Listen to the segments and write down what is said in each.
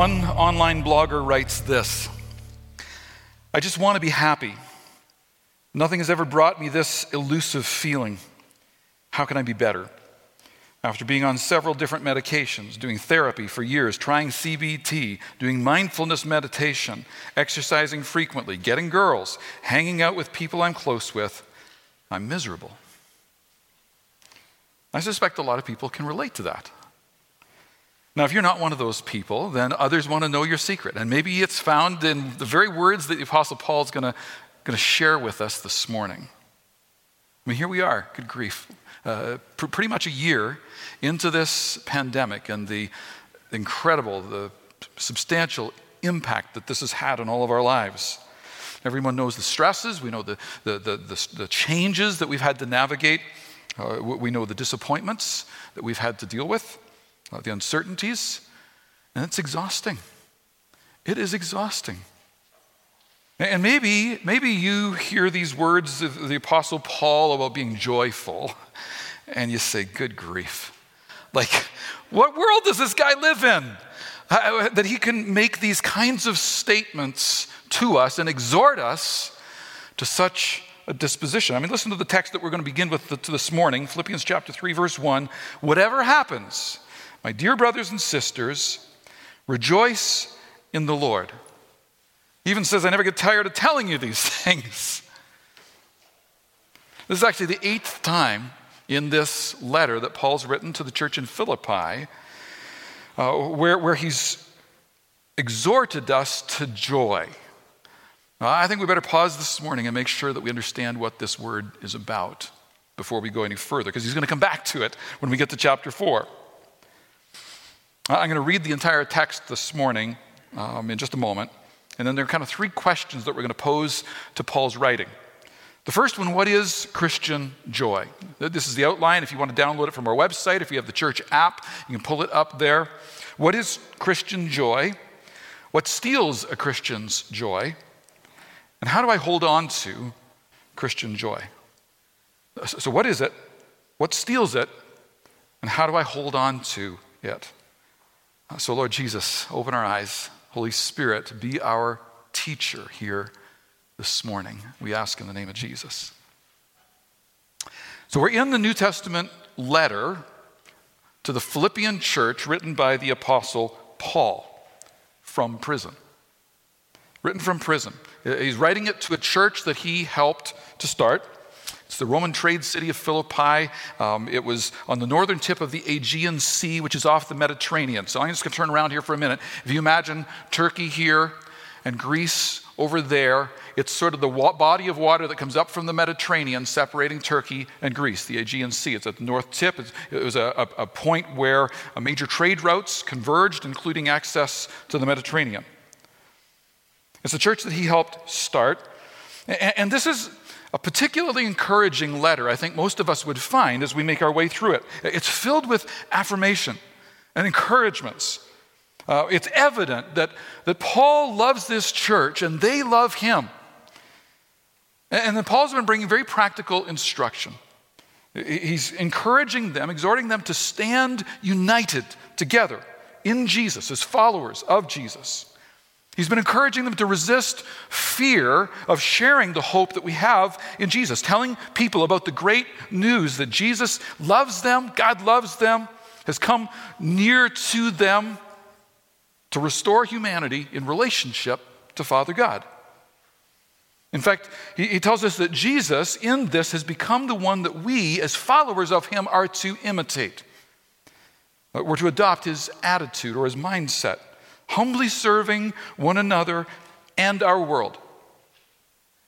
one online blogger writes this I just want to be happy. Nothing has ever brought me this elusive feeling. How can I be better? After being on several different medications, doing therapy for years, trying CBT, doing mindfulness meditation, exercising frequently, getting girls, hanging out with people I'm close with, I'm miserable. I suspect a lot of people can relate to that. Now, if you're not one of those people, then others want to know your secret. And maybe it's found in the very words that the Apostle Paul is going to, going to share with us this morning. I mean, here we are, good grief. Uh, pr- pretty much a year into this pandemic and the incredible, the substantial impact that this has had on all of our lives. Everyone knows the stresses, we know the, the, the, the, the changes that we've had to navigate, uh, we know the disappointments that we've had to deal with the uncertainties, and it's exhausting. It is exhausting. And maybe, maybe you hear these words of the Apostle Paul about being joyful, and you say, Good grief. Like, what world does this guy live in? That he can make these kinds of statements to us and exhort us to such a disposition. I mean, listen to the text that we're going to begin with this morning Philippians chapter 3, verse 1. Whatever happens, my dear brothers and sisters, rejoice in the Lord. He even says, I never get tired of telling you these things. This is actually the eighth time in this letter that Paul's written to the church in Philippi, uh, where, where he's exhorted us to joy. I think we better pause this morning and make sure that we understand what this word is about before we go any further, because he's going to come back to it when we get to chapter 4. I'm going to read the entire text this morning um, in just a moment. And then there are kind of three questions that we're going to pose to Paul's writing. The first one what is Christian joy? This is the outline. If you want to download it from our website, if you have the church app, you can pull it up there. What is Christian joy? What steals a Christian's joy? And how do I hold on to Christian joy? So, what is it? What steals it? And how do I hold on to it? So, Lord Jesus, open our eyes. Holy Spirit, be our teacher here this morning. We ask in the name of Jesus. So, we're in the New Testament letter to the Philippian church written by the Apostle Paul from prison. Written from prison. He's writing it to a church that he helped to start. It's the Roman trade city of Philippi. Um, it was on the northern tip of the Aegean Sea, which is off the Mediterranean. So I'm just going to turn around here for a minute. If you imagine Turkey here and Greece over there, it's sort of the wa- body of water that comes up from the Mediterranean, separating Turkey and Greece, the Aegean Sea. It's at the north tip. It's, it was a, a, a point where major trade routes converged, including access to the Mediterranean. It's a church that he helped start. And, and this is a particularly encouraging letter, I think most of us would find as we make our way through it. It's filled with affirmation and encouragements. Uh, it's evident that, that Paul loves this church and they love him. And, and then Paul's been bringing very practical instruction. He's encouraging them, exhorting them to stand united together in Jesus as followers of Jesus. He's been encouraging them to resist fear of sharing the hope that we have in Jesus, telling people about the great news that Jesus loves them, God loves them, has come near to them to restore humanity in relationship to Father God. In fact, he, he, tells us that Jesus in this has become the one that we, as followers of him, are to imitate. We're to adopt his attitude or his mindset humbly serving one another and our world.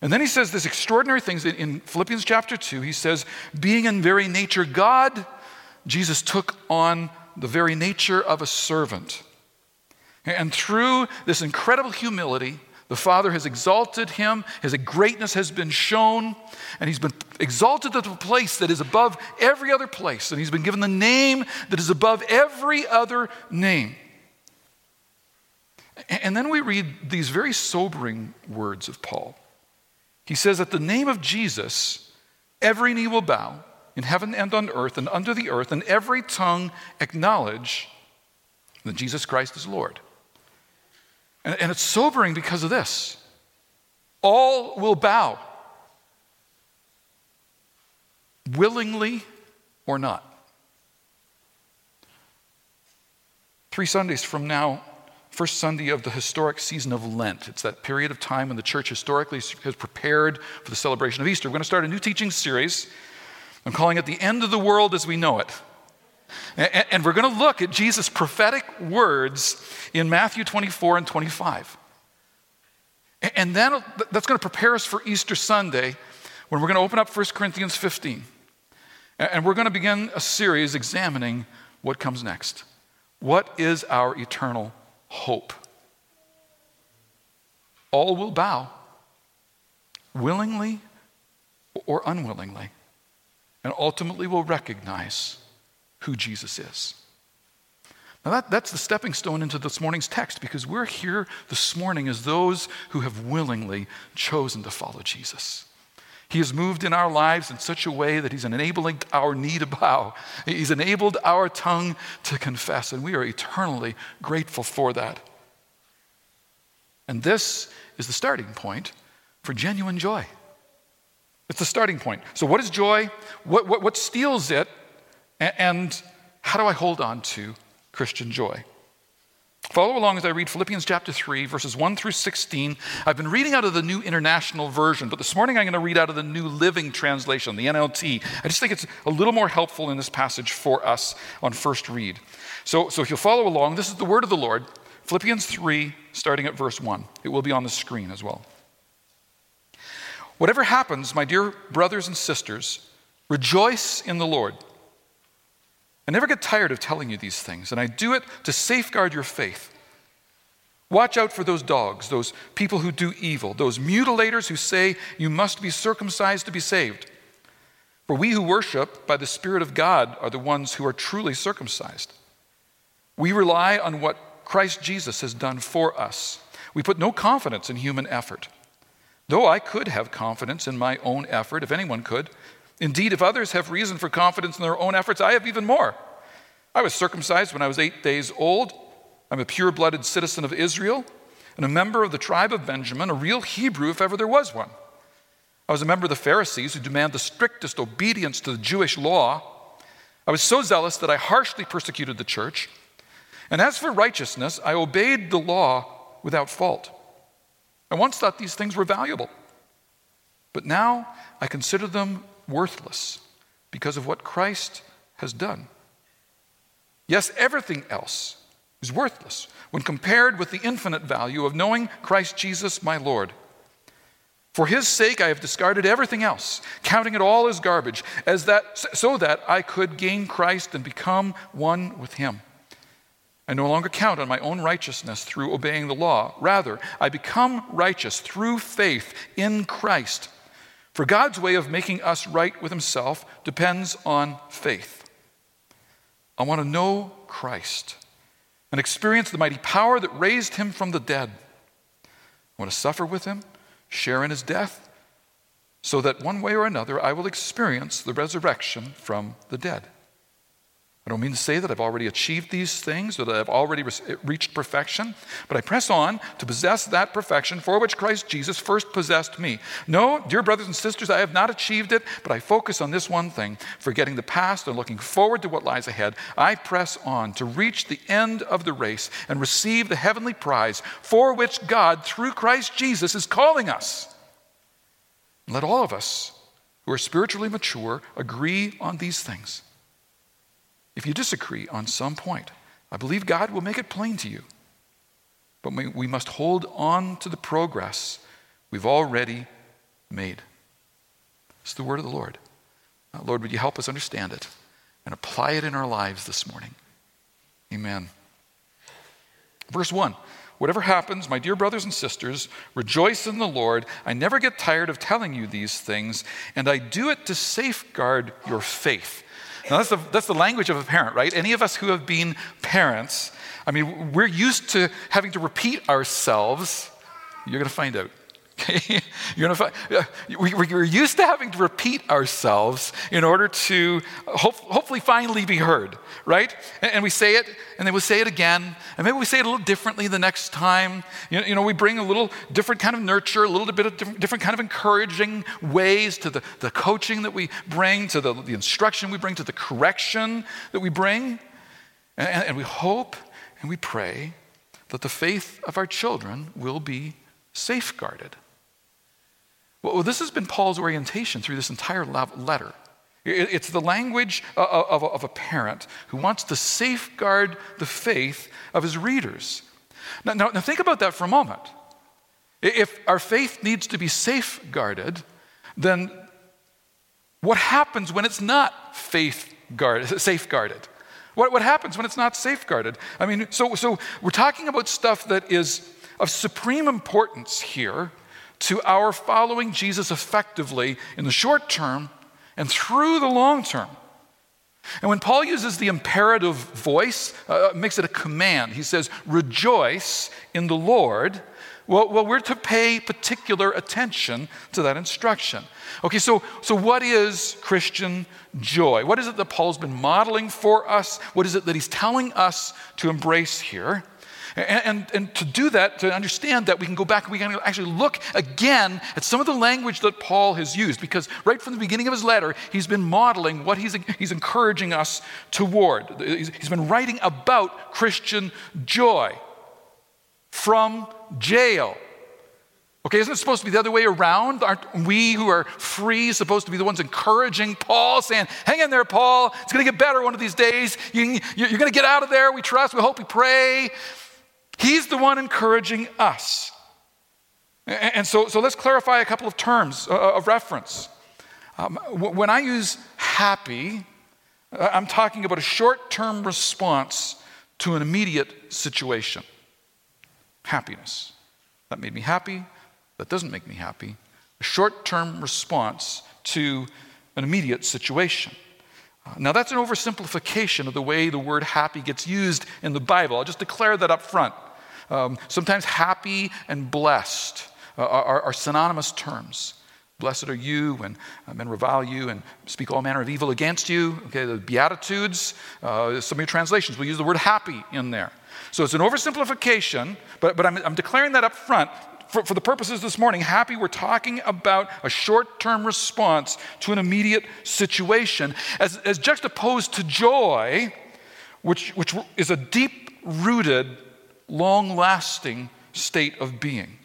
And then he says this extraordinary things in Philippians chapter 2. He says, being in very nature God, Jesus took on the very nature of a servant. And through this incredible humility, the Father has exalted him, his greatness has been shown, and he's been exalted to the place that is above every other place. And he's been given the name that is above every other name. And then we read these very sobering words of Paul. He says, At the name of Jesus, every knee will bow in heaven and on earth and under the earth, and every tongue acknowledge that Jesus Christ is Lord, And, and it's sobering because of this all will bow, willingly or not. Three Sundays from now, first Sunday of the historic season of Lent. It's that period of time when the church historically has prepared for the celebration of Easter. We're going to start a new teaching series. I'm calling it The End of the World as We Know It. And we're going to look at Jesus' prophetic words in Matthew 24 and 25. And then uh, that's going to prepare us for Easter Sunday when we're going to open up 1 Corinthians 15. And we're going to begin a series examining what comes next. What is our eternal hope? All will bow, willingly or unwillingly, and ultimately will recognize who Jesus is. Now, that, that's the stepping stone into this morning's text because we're here this morning as those who have willingly chosen to follow Jesus. He has moved in our lives in such a way that He's enabling our knee to bow. He's enabled our tongue to confess, and we are eternally grateful for that. And this is the starting point for genuine joy. It's the starting point. So, what is joy? What, what, what steals it? And how do I hold on to Christian joy? Follow along as I read Philippians chapter 3, verses 1 through 16. I've been reading out of the New International Version, but this morning I'm going to read out of the New Living Translation, the NLT. I just think it's a little more helpful in this passage for us on first read. So, so if you'll follow along, this is the word of the Lord, Philippians 3, starting at verse 1. It will be on the screen as well. Whatever happens, my dear brothers and sisters, rejoice in the Lord. Never get tired of telling you these things, and I do it to safeguard your faith. Watch out for those dogs, those people who do evil, those mutilators who say you must be circumcised to be saved. For we who worship by the Spirit of God are the ones who are truly circumcised. We rely on what Christ Jesus has done for us. We put no confidence in human effort. Though I could have confidence in my own effort, if anyone could, Indeed, if others have reason for confidence in their own efforts, I have even more. I was circumcised when I was eight days old. I'm a pure blooded citizen of Israel and a member of the tribe of Benjamin, a real Hebrew if ever there was one. I was a member of the Pharisees who demand the strictest obedience to the Jewish law. I was so zealous that I harshly persecuted the church. And as for righteousness, I obeyed the law without fault. I once thought these things were valuable, but now I consider them worthless because of what Christ has done. Yes, everything else is worthless when compared with the infinite value of knowing Christ Jesus, my Lord. For his sake, I have discarded everything else, counting it all as garbage, as that, so that I could gain Christ and become one with him. I no longer count on my own righteousness through obeying the law. Rather, I become righteous through faith in Christ. For God's way of making us right with Himself depends on faith. I want to know Christ and experience the mighty power that raised Him from the dead. I want to suffer with Him, share in His death, so that one way or another I will experience the resurrection from the dead. I don't mean to say that I've already achieved these things or that I've already re- reached perfection, but I press on to possess that perfection for which Christ Jesus first possessed me. No, dear brothers and sisters, I have not achieved it, but I focus on this one thing forgetting the past and looking forward to what lies ahead. I press on to reach the end of the race and receive the heavenly prize for which God, through Christ Jesus, is calling us. Let all of us who are spiritually mature agree on these things. If you disagree on some point, I believe God will make it plain to you. But we, must hold on to the progress we've already made. It's the word of the Lord. Uh, Lord, would you help us understand it and apply it in our lives this morning? Amen. Verse 1 Whatever happens, my dear brothers and sisters, rejoice in the Lord. I never get tired of telling you these things, and I do it to safeguard your faith. Now, that's the, that's the language of a parent, right? Any of us who have been parents, I mean, we're used to having to repeat ourselves. You're going to find out. We, we're used to having to repeat ourselves in order to hope, hopefully finally be heard, right? And, we say it, and then we say it again, and maybe we say it a little differently the next time. You know, we bring a little different kind of nurture, a little bit of different, different kind of encouraging ways to the, the coaching that we bring, to the, the instruction we bring, to the correction that we bring. and, and we hope and we pray that the faith of our children will be safeguarded. Well, this has been Paul's orientation through this entire letter. It's the language uh, uh, of a parent who wants to safeguard the faith of his readers. Now, now, now, think about that for a moment. If our faith needs to be safeguarded, then what happens when it's not faith guarded, safeguarded? What, what happens when it's not safeguarded? I mean, so, so we're talking about stuff that is of supreme importance here to our following Jesus effectively in the short term and through the long term. And when Paul uses the imperative voice, uh, makes it a command. He says, Rejoice in the Lord. Well, well, we're to pay particular attention to that instruction. Okay, so, so what is Christian joy? What is it that Paul's been modeling for us? What is it that he's telling us to embrace here? And, and, and, to do that, to understand that, we can go back and we can actually look again at some of the language that Paul has used, because right from the beginning of his letter, he's been modeling what he's, he's encouraging us toward. He's, he's been writing about Christian joy from jail. Okay, isn't it supposed to be the other way around? Aren't we who are free supposed to be the ones encouraging Paul, saying, Hang in there, Paul, it's going to get better one of these days. You, are going to get out of there. We trust, we hope, we pray. He's the one encouraging us. And so, so let's clarify a couple of terms uh, uh, of reference. Um, when I use happy, uh, I'm talking about a short term response to an immediate situation. Happiness. That made me happy. That doesn't make me happy. A short term response to an immediate situation. Now, that's an oversimplification of the way the word happy gets used in the Bible. I'll just declare that up front. Um, sometimes happy and blessed are, are, are, synonymous terms. Blessed are you when uh, men revile you and speak all manner of evil against you. Okay, the Beatitudes, uh, some of your translations will use the word happy in there. So it's an oversimplification, but, but I'm, I'm declaring that up front for, for, the purposes this morning, happy, we're talking about a short term response to an immediate situation, as, as juxtaposed to joy, which, which is a deep rooted long lasting state of being.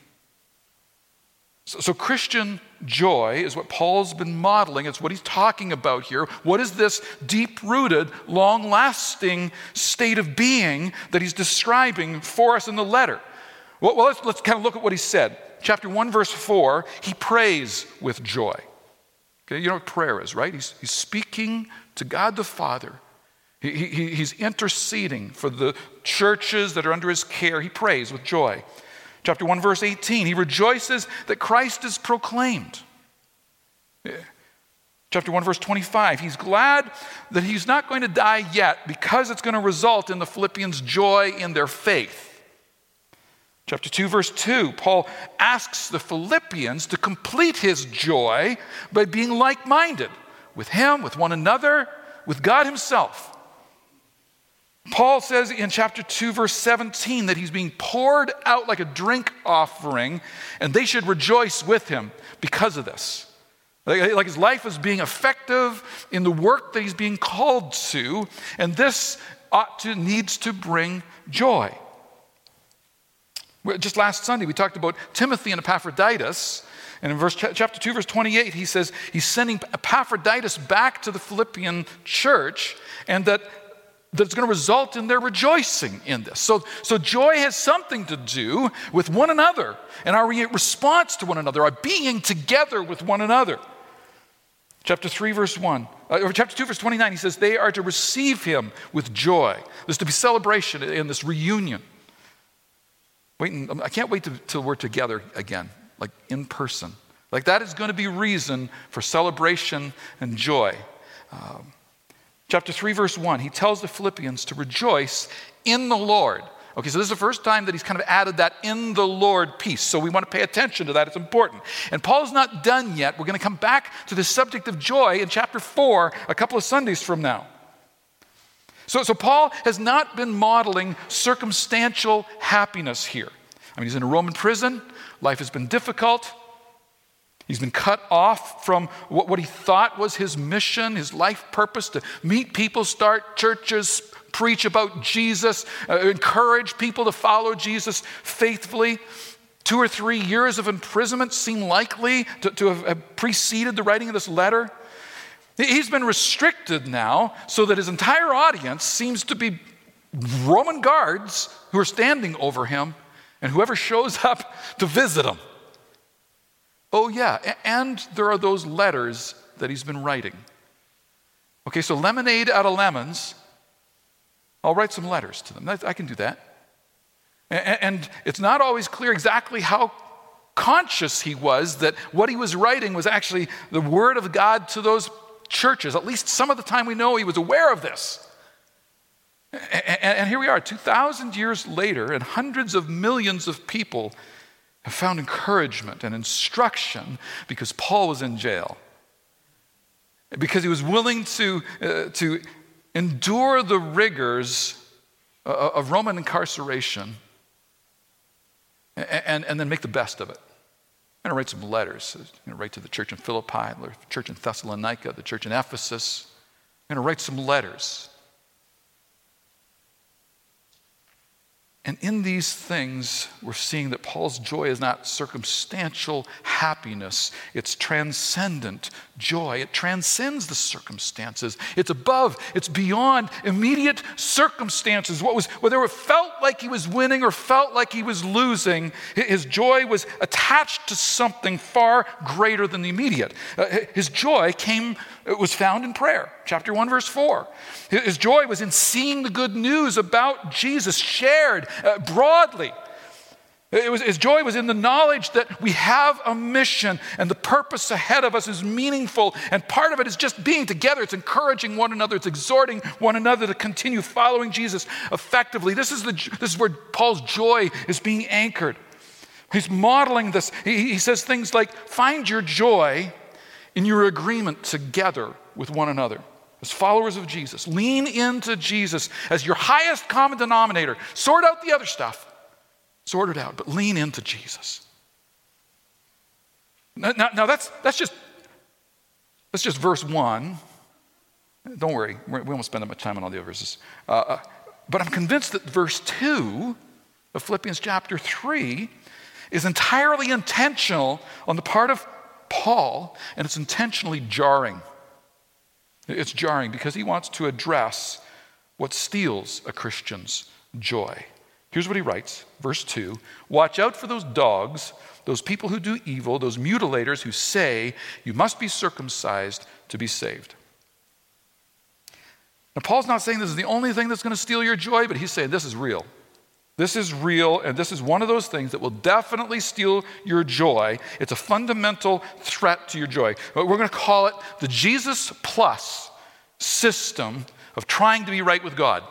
So, so, Christian joy is what Paul's been modeling. It's what he's talking about here. What is this deep rooted, long lasting state of being that he's describing for us in the letter? Well, let's, let's kind of look at what he said. Chapter 1, verse 4, he prays with joy. Okay, you know what prayer is, right? He's, he's speaking to God the Father he, he, he's interceding for the churches that are under his care. He prays with joy. Chapter 1, verse 18, he rejoices that Christ is proclaimed. Chapter 1, verse 25, he's glad that he's not going to die yet because it's going to result in the Philippians' joy in their faith. Chapter 2, verse 2, Paul asks the Philippians to complete his joy by being like minded with him, with one another, with God himself. Paul says in chapter 2, verse 17, that he's being poured out like a drink offering, and they should rejoice with him because of this. Like his life is being effective in the work that he's being called to, and this ought to, needs to bring joy. Just last Sunday, we talked about Timothy and Epaphroditus. And in verse, chapter 2, verse 28, he says he's sending Epaphroditus back to the Philippian church, and that that's going to result in their rejoicing in this. So, so joy has something to do with one another and our response to one another, our being together with one another. Chapter 3, verse 1, uh, or chapter 2, verse 29, he says, They are to receive him with joy. There's to be celebration in this reunion. Waiting, I can't wait till we're together again, like in person. Like that is going to be reason for celebration and joy. Um, Chapter 3, verse 1, he tells the Philippians to rejoice in the Lord. Okay, so this is the first time that he's kind of added that in the Lord piece. So we want to pay attention to that. It's important. And Paul's not done yet. We're going to come back to the subject of joy in chapter 4 a couple of Sundays from now. So, so Paul has not been modeling circumstantial happiness here. I mean, he's in a Roman prison, life has been difficult. He's been cut off from what, what he thought was his mission, his life purpose to meet people, start churches, preach about Jesus, uh, encourage people to follow Jesus faithfully. Two or three years of imprisonment seem likely to, to have, have preceded the writing of this letter. He's been restricted now so that his entire audience seems to be Roman guards who are standing over him and whoever shows up to visit him. Oh, yeah, and there are those letters that he's been writing. Okay, so lemonade out of lemons I'll write some letters to them. I can do that. And it's not always clear exactly how conscious he was that what he was writing was actually the word of God to those churches. At least some of the time we know he was aware of this. And here we are, 2,000 years later, and hundreds of millions of people have found encouragement and instruction because Paul was in jail. Because he was willing to, uh, to endure the rigors of Roman incarceration and, and then make the best of it. I'm going to write some letters. I'm going to write to the church in Philippi, the church in Thessalonica, the church in Ephesus. I'm going to write some letters And in these things, we're seeing that Paul's joy is not circumstantial happiness, it's transcendent joy. It transcends the circumstances. It's above, it's beyond immediate circumstances. What was, whether it felt like he was winning or felt like he was losing, his joy was attached to something far greater than the immediate. Uh, his joy came it was found in prayer, chapter 1, verse 4. His joy was in seeing the good news about Jesus shared uh, broadly. It was, his joy was in the knowledge that we have a mission and the purpose ahead of us is meaningful. And part of it is just being together. It's encouraging one another, it's exhorting one another to continue following Jesus effectively. This is, the, this is where Paul's joy is being anchored. He's modeling this. He, he says things like, Find your joy in your agreement together with one another. As followers of Jesus, lean into Jesus as your highest common denominator. Sort out the other stuff, sort it out, but lean into Jesus. Now, now, now that's, that's, just, that's just verse one. Don't worry, we won't spend that much time on all the other verses. Uh, uh, but I'm convinced that verse 2 of Philippians chapter 3 is entirely intentional on the part of Paul, and it's intentionally jarring. It's jarring because he wants to address what steals a Christian's joy. Here's what he writes, verse 2 Watch out for those dogs, those people who do evil, those mutilators who say, You must be circumcised to be saved. Now, Paul's not saying this is the only thing that's going to steal your joy, but he's saying this is real. This is real, and this is one of those things that will definitely steal your joy. It's a fundamental threat to your joy. We're going to call it the Jesus plus system of trying to be right with God.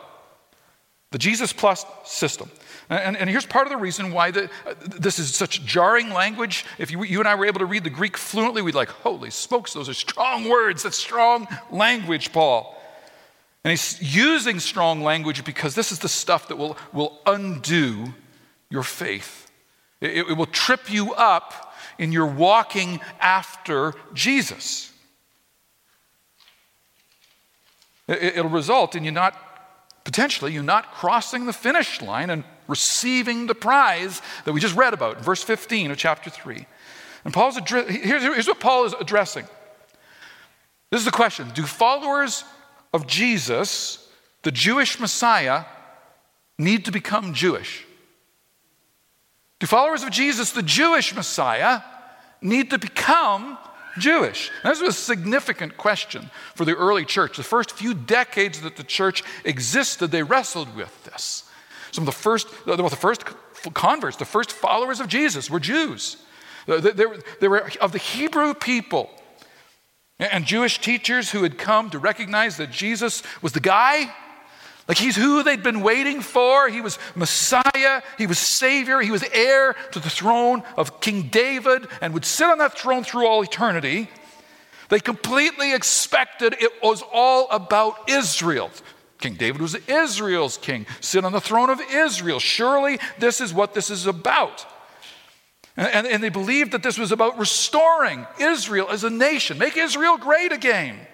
The Jesus plus system. And, and here's part of the reason why the, uh, this is such jarring language. If you, you and I were able to read the Greek fluently, we'd like, holy smokes, those are strong words. That's strong language, Paul. And he's using strong language because this is the stuff that will, will undo your faith. It, it will trip you up in your walking after Jesus. It, it'll result in you not, potentially, you not crossing the finish line and receiving the prize that we just read about in verse 15 of chapter 3. And Paul's address, here's, here's what Paul is addressing. This is the question Do followers of Jesus, the Jewish Messiah, need to become Jewish? Do followers of Jesus, the Jewish Messiah, need to become Jewish? Now, this was a significant question for the early church. The first few decades that the church existed, they wrestled with this. Some of the first, well, the first converts, the first followers of Jesus were Jews. They were, they were of the Hebrew people. And Jewish teachers who had come to recognize that Jesus was the guy, Like he's who they'd been waiting for. He was Messiah, he was Savior, he was heir to the throne of King David and would sit on that throne through all eternity. They completely expected it was all about Israel. King David was Israel's king, sit on the throne of Israel. Surely this is what this is about. And, and, they believed that this was about restoring Israel as a nation, make Israel great again. It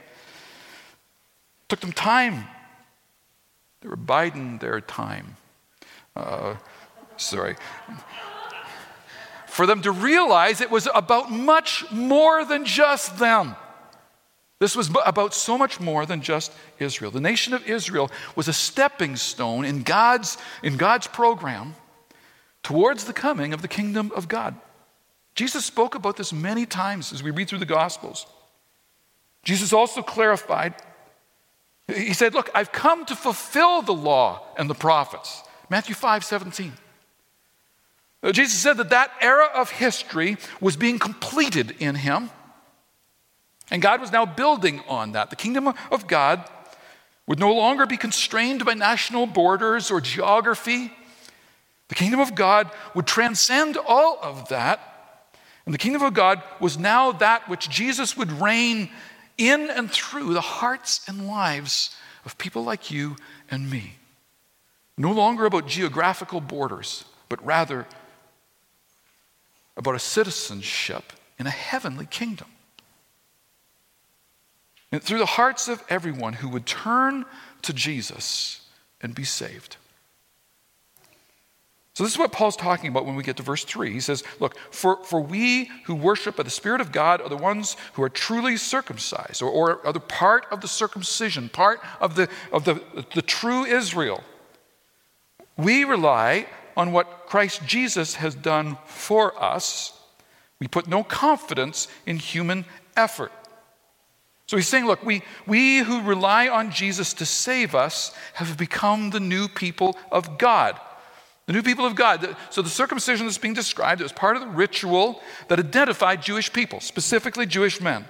took them time they were biding their time. Uh, sorry. For them to realize it was about much more than just them. This was about so much more than just Israel. The nation of Israel was a stepping stone in God's, in God's program towards the coming of the kingdom of God. Jesus spoke about this many times as we read through the Gospels. Jesus also clarified he said, Look, I've come to fulfill the law and the prophets. Matthew 5 17. Uh, Jesus said that that era of history was being completed in him, and God was now building on that. The kingdom of God would no longer be constrained by national borders or geography. The kingdom of God would transcend all of that, and the kingdom of God was now that which Jesus would reign in and through the hearts and lives of people like you and me. No longer about geographical borders, but rather about a citizenship in a heavenly kingdom. And through the hearts of everyone who would turn to Jesus and be saved. So, this is what Paul's talking about when we get to verse 3. He says, Look, for, for we who worship by the Spirit of God are the ones who are truly circumcised, or, or are the part of the circumcision, part of, the, of the, the true Israel. We rely on what Christ Jesus has done for us. We put no confidence in human effort. So he's saying, look, we, we who rely on Jesus to save us have become the new people of God. The new people of God. So the circumcision that's being described it was part of the ritual that identified Jewish people, specifically Jewish men.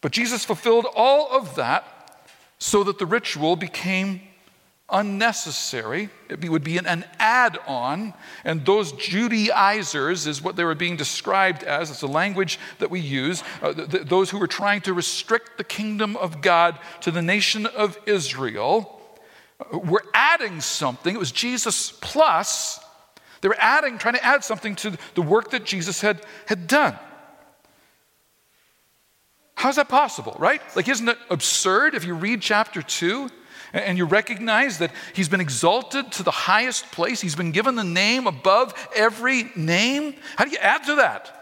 But Jesus fulfilled all of that so that the ritual became unnecessary. It would be an add on. And those Judaizers is what they were being described as. It's a language that we use. Uh, th- th- those who were trying to restrict the kingdom of God to the nation of Israel were adding something. It was Jesus plus. They were adding, trying to add something to the work that Jesus had, had done. How's that possible, right? Like, isn't it absurd if you read chapter 2 and you recognize that he's been exalted to the highest place? He's been given the name above every name? How do you add to that?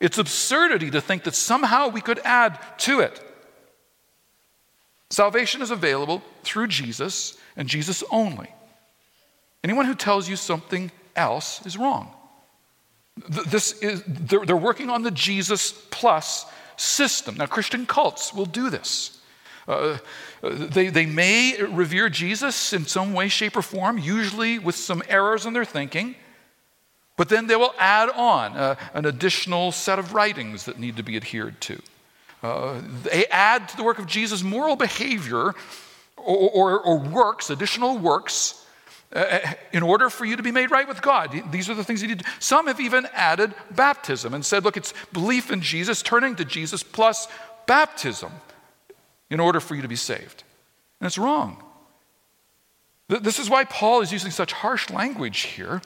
It's absurdity to think that somehow we could add to it. Salvation is available through Jesus and Jesus only. Anyone who tells you something else is wrong. This is, they're, they're working on the Jesus plus system. Now, Christian cults will do this. Uh, they, they may revere Jesus in some way, shape, or form, usually with some errors in their thinking, but then they will add on uh, an additional set of writings that need to be adhered to. Uh, they add to the work of Jesus moral behavior or, or, or works, additional works, uh, in order for you to be made right with God. These are the things you need. Some have even added baptism and said, look, it's belief in Jesus, turning to Jesus, plus baptism in order for you to be saved. And it's wrong. This is why Paul is using such harsh language here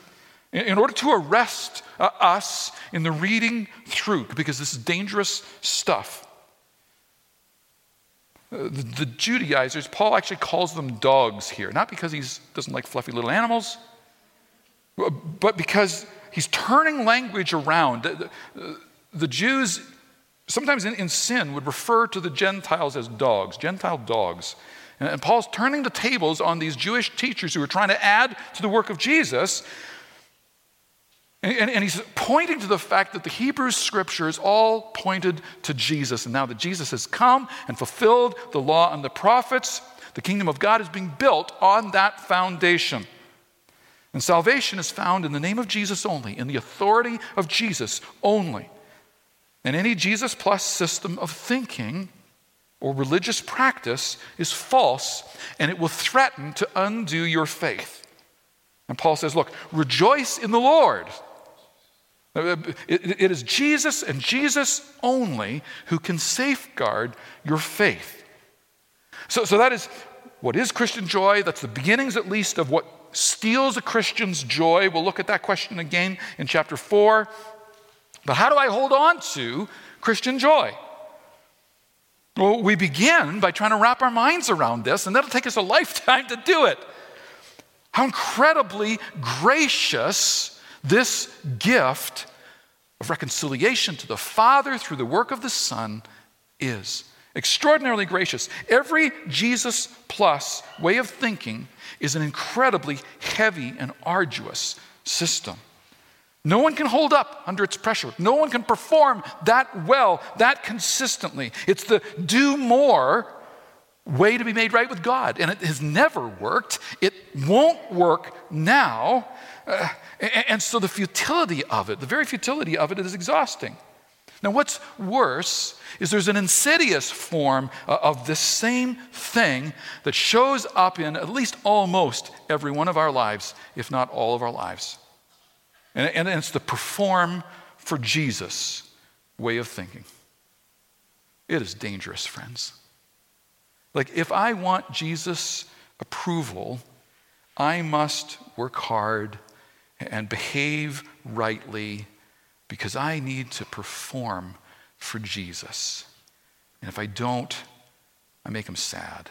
in order to arrest uh, us in the reading through, because this is dangerous stuff the, Judaizers, Paul actually calls them dogs here, not because he doesn't like fluffy little animals, but because he's turning language around. The, the, the Jews, sometimes in, in, sin, would refer to the Gentiles as dogs, Gentile dogs. And, and Paul's turning the tables on these Jewish teachers who are trying to add to the work of Jesus and, and, he's pointing to the fact that the Hebrew scriptures all pointed to Jesus. And now that Jesus has come and fulfilled the law and the prophets, the kingdom of God is being built on that foundation. And salvation is found in the name of Jesus only, in the authority of Jesus only. And any Jesus plus system of thinking or religious practice is false and it will threaten to undo your faith. And Paul says, Look, rejoice in the Lord. It is Jesus and Jesus only who can safeguard your faith. So, so that is what is Christian joy? That's the beginnings, at least, of what steals a Christian's joy. We'll look at that question again in chapter 4. But how do I hold on to Christian joy? Well, we begin by trying to wrap our minds around this, and that'll take us a lifetime to do it. How incredibly gracious this gift of reconciliation to the Father through the work of the Son is. Extraordinarily gracious. Every Jesus plus way of thinking is an incredibly heavy and arduous system. No one can hold up under its pressure. No one can perform that well, that consistently. It's the do more way to be made right with God. And it has never worked. It won't work now. Uh, and so the futility of it, the very futility of it, is exhausting. Now, what's worse is there's an insidious form uh, of this same thing that shows up in at least almost every one of our lives, if not all of our lives. And, it's the perform for Jesus way of thinking. It is dangerous, friends. Like, if I want Jesus' approval, I must work hard and behave rightly because I need to perform for Jesus. And if I don't, I make him sad.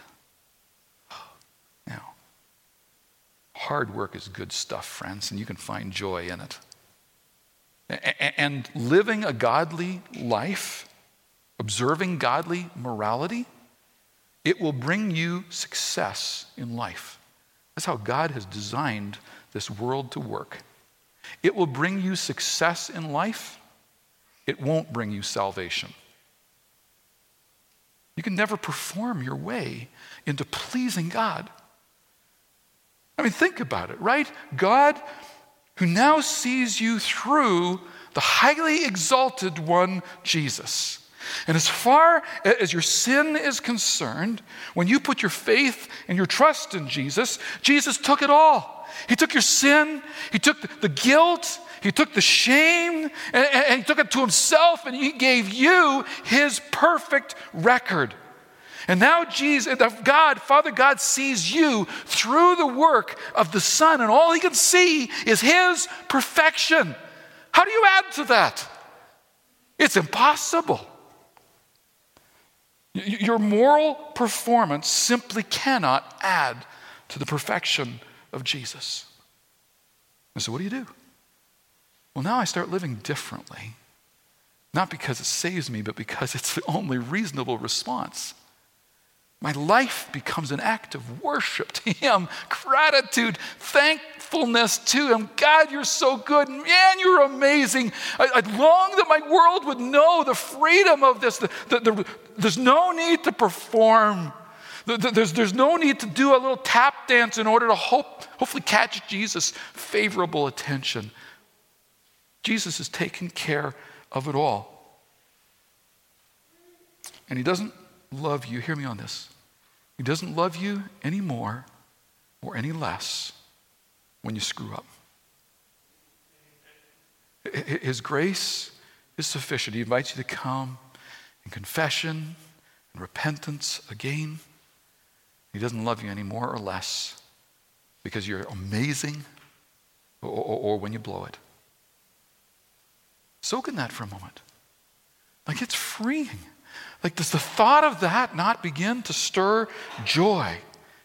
Now, hard work is good stuff, friends, and you can find joy in it. And living a godly life, observing godly morality, it will bring you success in life. That's how God has designed this world to work. It will bring you success in life, it won't bring you salvation. You can never perform your way into pleasing God. I mean, think about it, right? God, who now sees you through the highly exalted one, Jesus. And as far as your sin is concerned, when you put your faith and your trust in Jesus, Jesus took it all. He took your sin, He took the guilt, He took the shame, and, and, He took it to Himself, and He gave you His perfect record. And now Jesus, God, Father God sees you through the work of the Son, and all He can see is His perfection. How do you add to that? It's impossible. Your moral performance simply cannot add to the perfection of Jesus. And so, what do you do? Well, now I start living differently. Not because it saves me, but because it's the only reasonable response. My life becomes an act of worship to Him, gratitude, thankfulness to Him. God, you're so good. Man, you're amazing. I, I long that my world would know the freedom of this. The, the, the, there's no need to perform. There's, there's no need to do a little tap dance in order to hope, hopefully catch Jesus' favorable attention. Jesus has taken care of it all. And he doesn't love you, hear me on this. He doesn't love you any more or any less when you screw up. His grace is sufficient. He invites you to come in confession and repentance again. He doesn't love you any more or less because you're amazing or, or, or when you blow it. Soak in that for a moment. Like it's freeing. Like, does the thought of that not begin to stir joy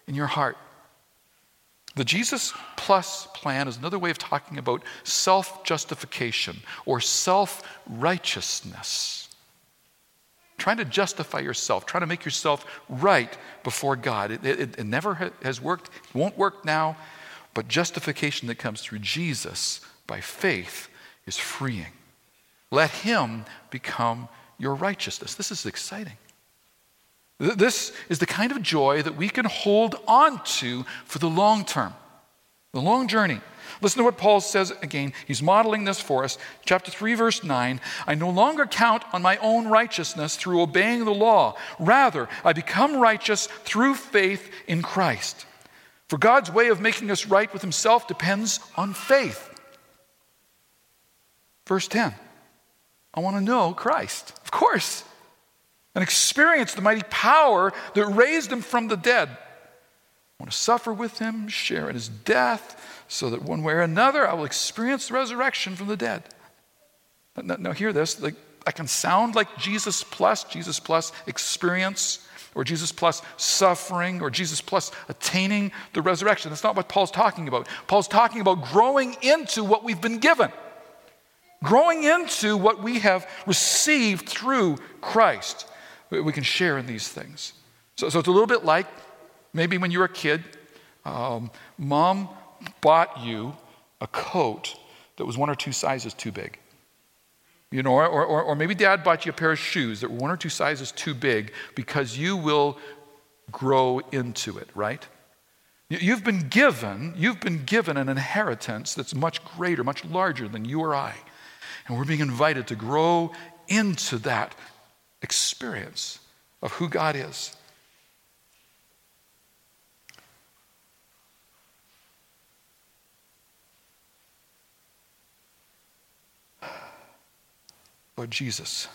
in your heart? The Jesus Plus plan is another way of talking about self justification or self righteousness trying to justify yourself, trying to make yourself right before God. It, it, it never ha- has worked, it won't work now, but justification that comes through Jesus by faith is freeing. Let Him become your righteousness. This is exciting. This is the kind of joy that we can hold on to for the long term, the long journey. Listen to what Paul says again. He's modeling this for us. Chapter 3, verse 9 I no longer count on my own righteousness through obeying the law. Rather, I become righteous through faith in Christ. For God's way of making us right with Himself depends on faith. Verse 10 I want to know Christ, of course, and experience the mighty power that raised Him from the dead. I want to suffer with Him, share in His death so that one way or another I will experience the resurrection from the dead. Now, now hear this. Like, I can sound like Jesus plus, Jesus plus experience, or Jesus plus suffering, or Jesus plus attaining the resurrection. That's not what Paul's talking about. Paul's talking about growing into what we've been given, growing into what we have received through Christ. We can share in these things. So, so it's a little bit like maybe when you were a kid, um, mom bought you a coat that was one or two sizes too big. You know, or, or, or maybe dad bought you a pair of shoes that were one or two sizes too big because you will grow into it, right? You've been given, you've been given an inheritance that's much greater, much larger than you or I. And we're being invited to grow into that experience of who God is. Lord Jesus,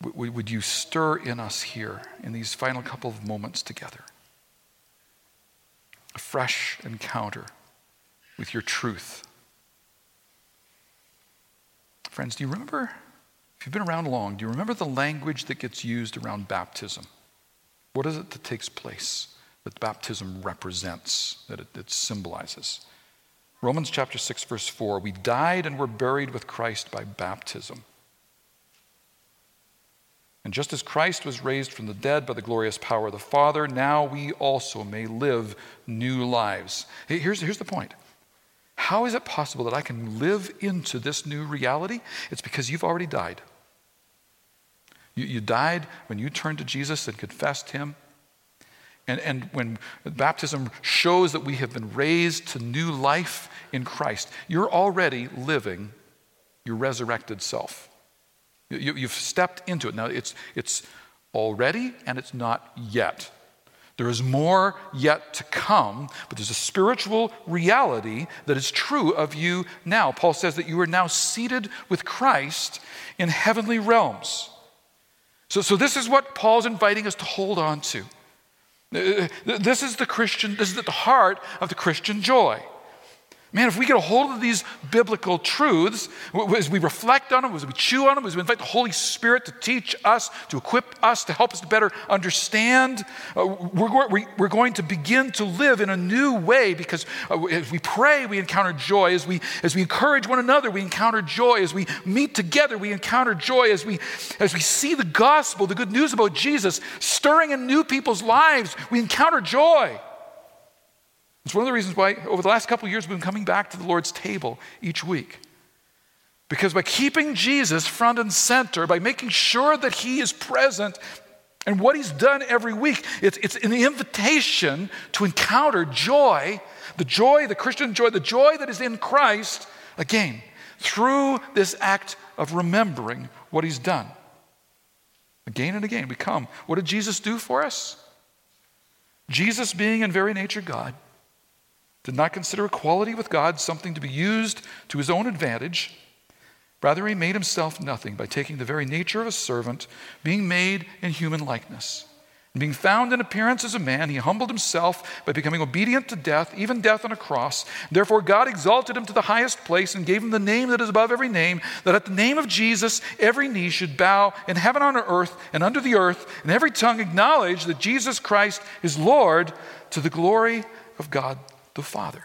would you stir in us here in these final couple of moments together a fresh encounter with your truth? Friends, do you remember, if you've been around long, do you remember the language that gets used around baptism? What is it that takes place that baptism represents, that it, it symbolizes? Romans chapter 6, verse 4 we died and were buried with Christ by baptism. And just as Christ was raised from the dead by the glorious power of the Father, now we also may live new lives. Here's, here's the point. How is it possible that I can live into this new reality? It's because you've already died. You, you died when you turned to Jesus and confessed Him. And, and when baptism shows that we have been raised to new life in Christ, you're already living your resurrected self. You, have stepped into it. Now, it's, it's already and it's not yet. There is more yet to come, but there's a spiritual reality that is true of you now. Paul says that you are now seated with Christ in heavenly realms. So, so this is what Paul's inviting us to hold on to. Uh, this is the Christian, this is at the heart of the Christian joy. Man, if we get a hold of these biblical truths, as we reflect on them, as we chew on them, as we invite the Holy Spirit to teach us, to equip us, to help us to better understand, uh, we're, going to begin to live in a new way because uh, as we pray, we encounter joy. As we, as we encourage one another, we encounter joy. As we meet together, we encounter joy. As we, as we see the gospel, the good news about Jesus stirring in new people's lives, we encounter joy. It's one of the reasons why, over the last couple years, we've been coming back to the Lord's table each week. Because by keeping Jesus front and center, by making sure that He is present and what He's done every week, it's, it's an invitation to encounter joy, the joy, the Christian joy, the joy that is in Christ, again, through this act of remembering what He's done. Again and again, we come. What did Jesus do for us? Jesus, being in very nature God, did not consider equality with God something to be used to his own advantage. Rather, he made himself nothing by taking the very nature of a servant, being made in human likeness. And being found in appearance as a man, he humbled himself by becoming obedient to death, even death on a cross. Therefore, God exalted him to the highest place and gave him the name that is above every name, that at the name of Jesus every knee should bow in heaven, on earth, and under the earth, and every tongue acknowledge that Jesus Christ is Lord to the glory of God the Father.